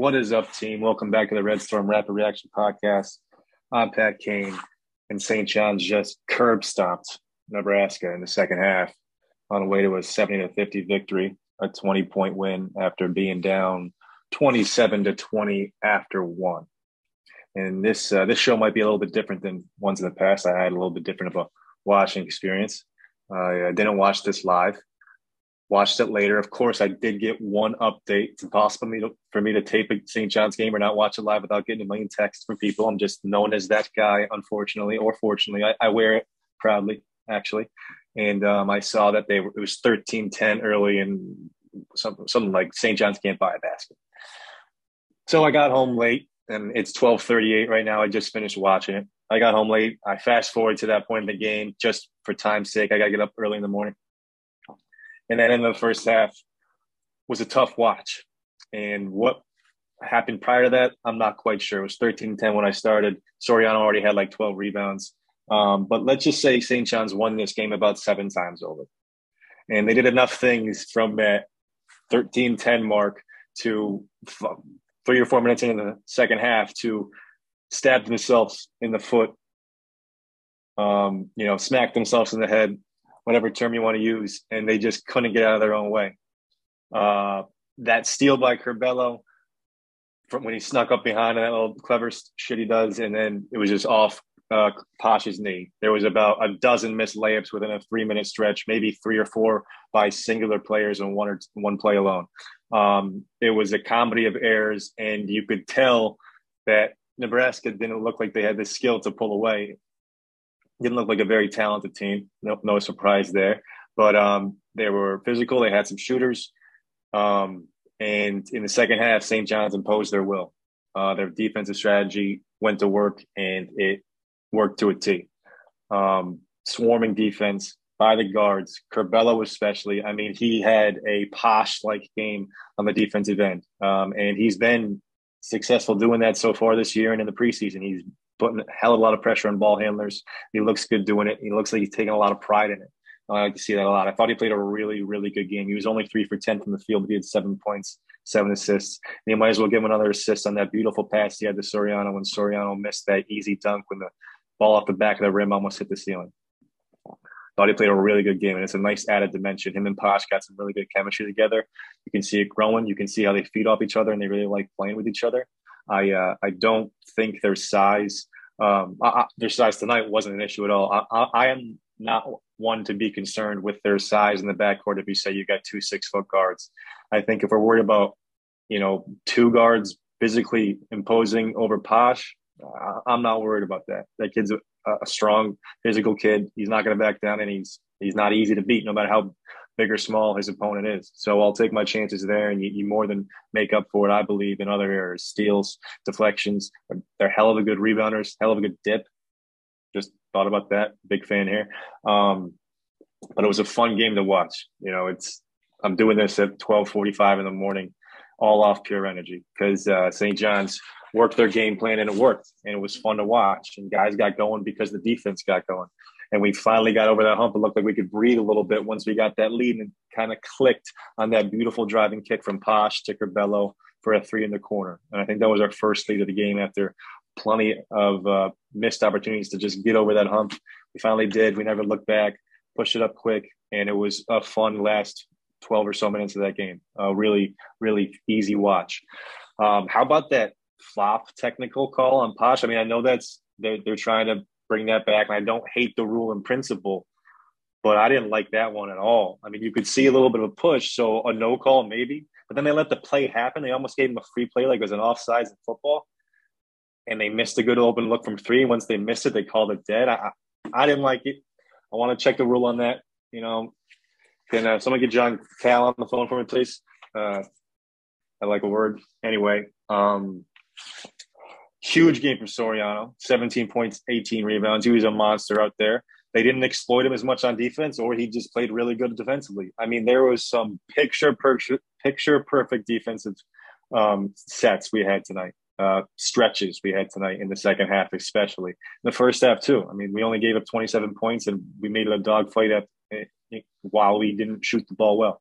What is up, team? Welcome back to the Red Storm Rapid Reaction Podcast. I'm Pat Kane, and St. John's just curb stomped Nebraska in the second half on the way to a 70 to 50 victory, a 20 point win after being down 27 to 20 after one. And this uh, this show might be a little bit different than ones in the past. I had a little bit different of a watching experience. Uh, I didn't watch this live watched it later. Of course, I did get one update. It's impossible for me to, tape a St. John's game or not watch it live without getting a million texts from people. I'm just known as that guy, unfortunately, or fortunately. I, I wear it proudly, actually. And um, I saw that they were, it was 13 10 early and something, something like St. John's can't buy a basket. So I got home late and it's 12:38 right now. I just finished watching it. I got home late. I fast forward to that point in the game just for time's sake. I got to get up early in the morning. And then in the first half was a tough watch. And what happened prior to that, I'm not quite sure. It was 13 10 when I started. Soriano already had like 12 rebounds. Um, but let's just say St. John's won this game about seven times over. And they did enough things from that 13 10 mark to three or four minutes into the second half to stab themselves in the foot, um, you know, smack themselves in the head, whatever term you want to use, and they just couldn't get out of their own way. Uh, that steal by Curbelo from when he snuck up behind and that little clever shit he does, and then it was just off uh, Posh's knee. There was about a dozen missed layups within a three minute stretch, maybe three or four by singular players and one or one play alone. Um, it was a comedy of errors, and you could tell that Nebraska didn't look like they had the skill to pull away didn't look like a very talented team. No, no surprise there. But um, they were physical. They had some shooters. Um, and in the second half, St. John's imposed their will. Uh, their defensive strategy went to work, and it worked to a T. Um, swarming defense by the guards, Curbelo especially. I mean, he had a posh like game on the defensive end, um, and he's been successful doing that so far this year and in the preseason. He's putting a hell of a lot of pressure on ball handlers. He looks good doing it. He looks like he's taking a lot of pride in it. I like to see that a lot. I thought he played a really, really good game. He was only three for 10 from the field, but he had seven points, seven assists. And might as well give him another assist on that beautiful pass he had to Soriano when Soriano missed that easy dunk when the ball off the back of the rim almost hit the ceiling. Thought he played a really good game, and it's a nice added dimension. Him and Posh got some really good chemistry together. You can see it growing. You can see how they feed off each other, and they really like playing with each other. I uh, I don't think their size um, I, their size tonight wasn't an issue at all. I, I, I, am not one to be concerned with their size in the backcourt. If you say you got two six foot guards, I think if we're worried about you know two guards physically imposing over Posh, I'm not worried about that. That kid's a, a strong physical kid. He's not going to back down, and he's he's not easy to beat, no matter how big or small his opponent is. So I'll take my chances there, and you, you, more than make up for it, I believe, in other areas. Steals, deflections, they're hell of a good rebounders, hell of a good dip. Just thought about that. Big fan here. Um, but it was a fun game to watch. You know, it's I'm doing this at 12:45 in the morning, all off pure energy because uh, St. John's worked their game plan and it worked, and it was fun to watch. And guys got going because the defense got going and we finally got over that hump. It looked like we could breathe a little bit once we got that lead and kind of clicked on that beautiful driving kick from Posh to Curbelo for a three in the corner. And I think that was our first lead of the game after plenty of uh, missed opportunities to just get over that hump. We finally did. We never looked back, pushed it up quick, and it was a fun last 12 or so minutes of that game. Really, really easy watch. Um, how about that flop technical call on Posh? I mean, I know that's they're, they're trying to bring that back. And I don't hate the rule in principle, but I didn't like that one at all. I mean, you could see a little bit of a push, so a no call maybe, but then they let the play happen. They almost gave him a free play like it was an offsides in football, and they missed a good open look from three. Once they missed it, they called it dead. I I didn't like it. I want to check the rule on that. You know, can uh, someone get John Cal on the phone for me, please? Uh, I like a word. Anyway, um, Huge game from Soriano, 17 points, 18 rebounds. He was a monster out there. They didn't exploit him as much on defense, or he just played really good defensively. I mean, there was some picture picture, picture perfect defensive um, sets we had tonight, uh, stretches we had tonight in the second half, especially the first half too. I mean, we only gave up 27 points, and we made it a dogfight at, while we didn't shoot the ball well.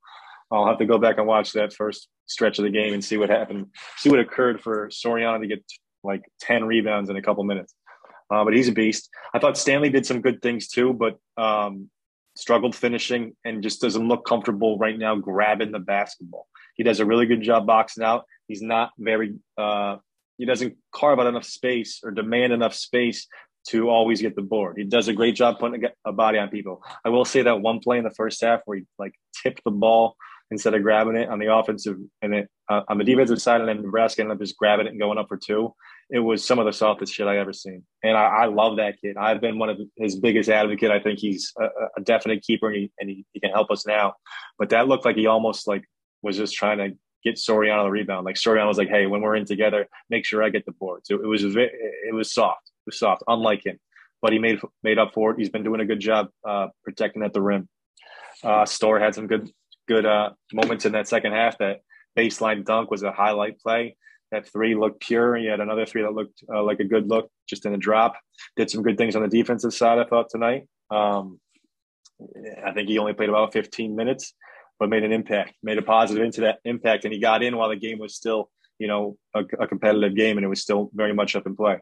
I'll have to go back and watch that first stretch of the game and see what happened, see what occurred for Soriano to get like 10 rebounds in a couple minutes. Uh, but he's a beast. I thought Stanley did some good things too, but um, struggled finishing and just doesn't look comfortable right now grabbing the basketball. He does a really good job boxing out. He's not very, uh, he doesn't carve out enough space or demand enough space to always get the board. He does a great job putting a body on people. I will say that one play in the first half where he like tipped the ball instead of grabbing it on the offensive and it uh, on the defensive side, and then Nebraska ended up just grabbing it and going up for two. It was some of the softest shit I ever seen, and I, I love that kid. I've been one of his biggest advocate. I think he's a, a definite keeper, and, he, and he, he, can help us now. But that looked like he almost like was just trying to get Soriano the rebound. Like Soriano was like, "Hey, when we're in together, make sure I get the board." So it was it was soft, it was soft, unlike him. But he made made up for it. He's been doing a good job uh, protecting at the rim. Uh, Storr had some good good uh, moments in that second half. That baseline dunk was a highlight play. That three looked pure. He had another three that looked uh, like a good look just in a drop. Did some good things on the defensive side, I thought, tonight. Um, I think he only played about 15 minutes, but made an impact, made a positive into that impact. And he got in while the game was still, you know, a, a competitive game and it was still very much up in play.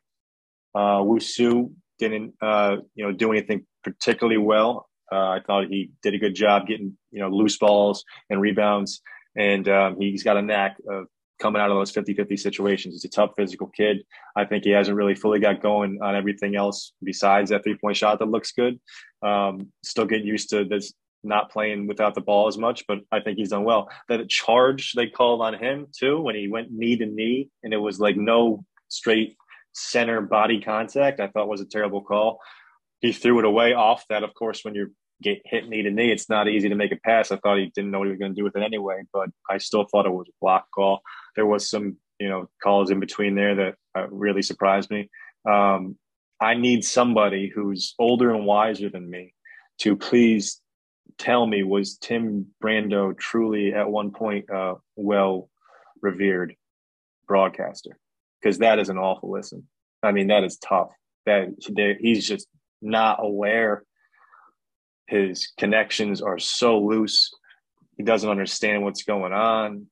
Uh, Wusu didn't, uh, you know, do anything particularly well. Uh, I thought he did a good job getting you know loose balls and rebounds, and um, he's got a knack of coming out of those 50-50 situations. He's a tough physical kid. I think he hasn't really fully got going on everything else besides that three point shot that looks good. Um, still getting used to this not playing without the ball as much, but I think he's done well. That charge they called on him too when he went knee to knee, and it was like no straight center body contact. I thought was a terrible call he threw it away off that. Of course, when you get hit knee to knee, it's not easy to make a pass. I thought he didn't know what he was going to do with it anyway, but I still thought it was a block call. There was some, you know, calls in between there that uh, really surprised me. Um, I need somebody who's older and wiser than me to please tell me was Tim Brando truly at one point uh, well revered broadcaster? Because that is an awful listen. I mean, that is tough. That he's just not aware. His connections are so loose. He doesn't understand what's going on.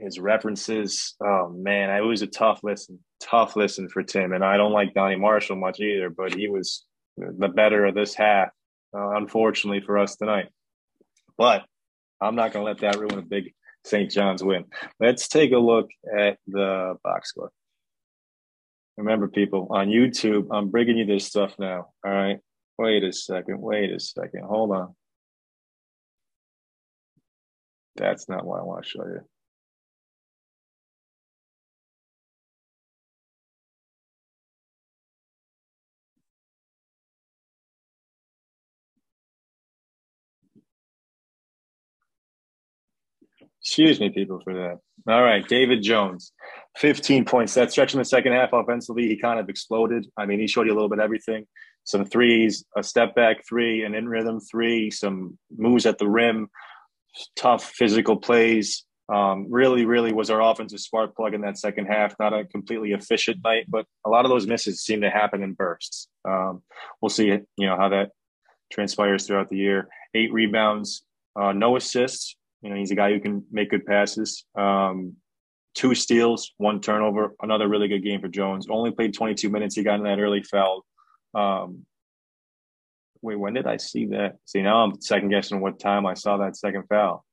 His references, oh man, it was a tough listen, tough listen for Tim. And I don't like Donny Marshall much either, but he was the better of this half, uh, unfortunately for us tonight. But I'm not going to let that ruin a big St. John's win. Let's take a look at the box score. Remember, people on YouTube, I'm bringing you this stuff now. All right. Wait a second. Wait a second. Hold on. That's not what I want to show you. Excuse me, people, for that. All right, David Jones, 15 points. That stretch in the second half offensively, he kind of exploded. I mean, he showed you a little bit everything some threes, a step back three, an in rhythm three, some moves at the rim, tough physical plays. Um, really, really was our offensive spark plug in that second half. Not a completely efficient night, but a lot of those misses seem to happen in bursts. Um, we'll see, you know, how that transpires throughout the year. Eight rebounds, uh, no assists. You know, he's a guy who can make good passes. Um, two steals, one turnover. Another really good game for Jones. Only played 22 minutes. He got in that early foul um, wait, when did I see that? See, now I'm second guessing what time I saw that second foul.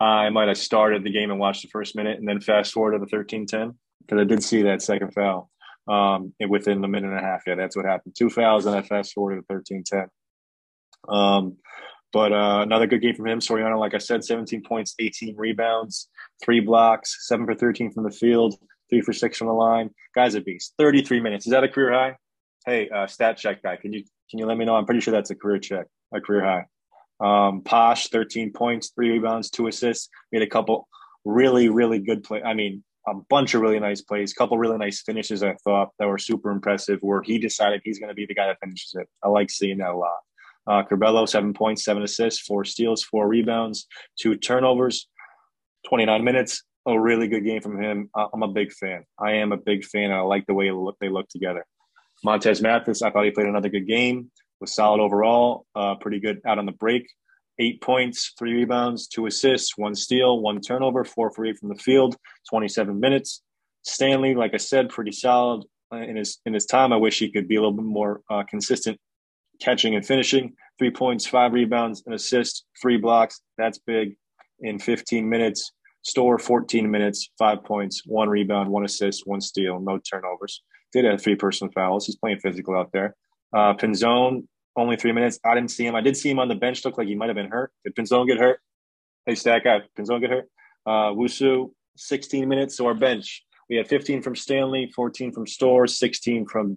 I might have started the game and watched the first minute and then fast forward to the 13 10 because I did see that second foul um, within the minute and a half. Yeah, that's what happened. Two fouls and I fast forward to 13 10. Um, but uh, another good game from him. Soriano, like I said, 17 points, 18 rebounds, three blocks, seven for 13 from the field, three for six from the line. Guy's a beast. 33 minutes. Is that a career high? hey, uh, stat check guy, can you can you let me know? I'm pretty sure that's a career check, a career high. Um, Posh, 13 points, three rebounds, two assists. Made a couple really, really good play. I mean, a bunch of really nice plays, a couple really nice finishes. I thought that were super impressive. Where he decided he's going to be the guy that finishes it. I like seeing that a lot. Uh, Curbelo, seven points, seven assists, four steals, four rebounds, two turnovers, 29 minutes. A really good game from him. I'm a big fan. I am a big fan. and I like the way they look together. Montez Mathis, I thought he played another good game. Was solid overall. Uh, pretty good out on the break. eight points, three rebounds, two assists, one steal, one turnover, four for eight from the field, 27 minutes. Stanley, like I said, pretty solid in his in his time. I wish he could be a little bit more uh, consistent catching and finishing. Three points, five rebounds, an assist, three blocks. That's big in 15 minutes. Storr 14 minutes, five points, one rebound, one assist, one steal, no turnovers. Did have three personal fouls. He's playing physical out there. Uh, Pinzon, only three minutes. I didn't see him. I did see him on the bench. Looked like he might have been hurt. Did Pinzon get hurt? Hey, stack out. Pinzon get hurt? Uh, Wusu, 16 minutes. So our bench, we had 15 from Stanley, 14 from Storr, 16 from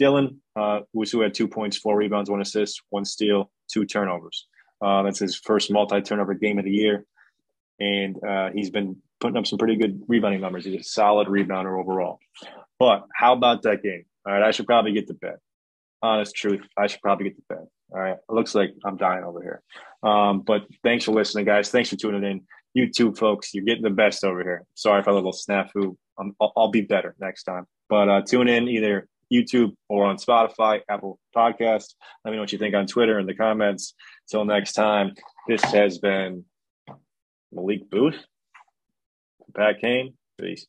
Dylan. Uh, Wusu had two points, four rebounds, one assist, one steal, two turnovers. Uh, that's his first multi-turnover game of the year, and uh, he's been putting up some pretty good rebounding numbers. He's a solid rebounder overall. But how about that game? All right, I should probably get to bed. Honest truth, I should probably get to bed. All right, it looks like I'm dying over here. Um, but thanks for listening, guys. Thanks for tuning in. YouTube folks, you're getting the best over here. Sorry for a little snafu. i will be better next time. But uh, tune in either YouTube or on Spotify, Apple Podcast. Let me know what you think on Twitter in the comments. Till next time, this has been Malik Booth, Pat Kane. Peace.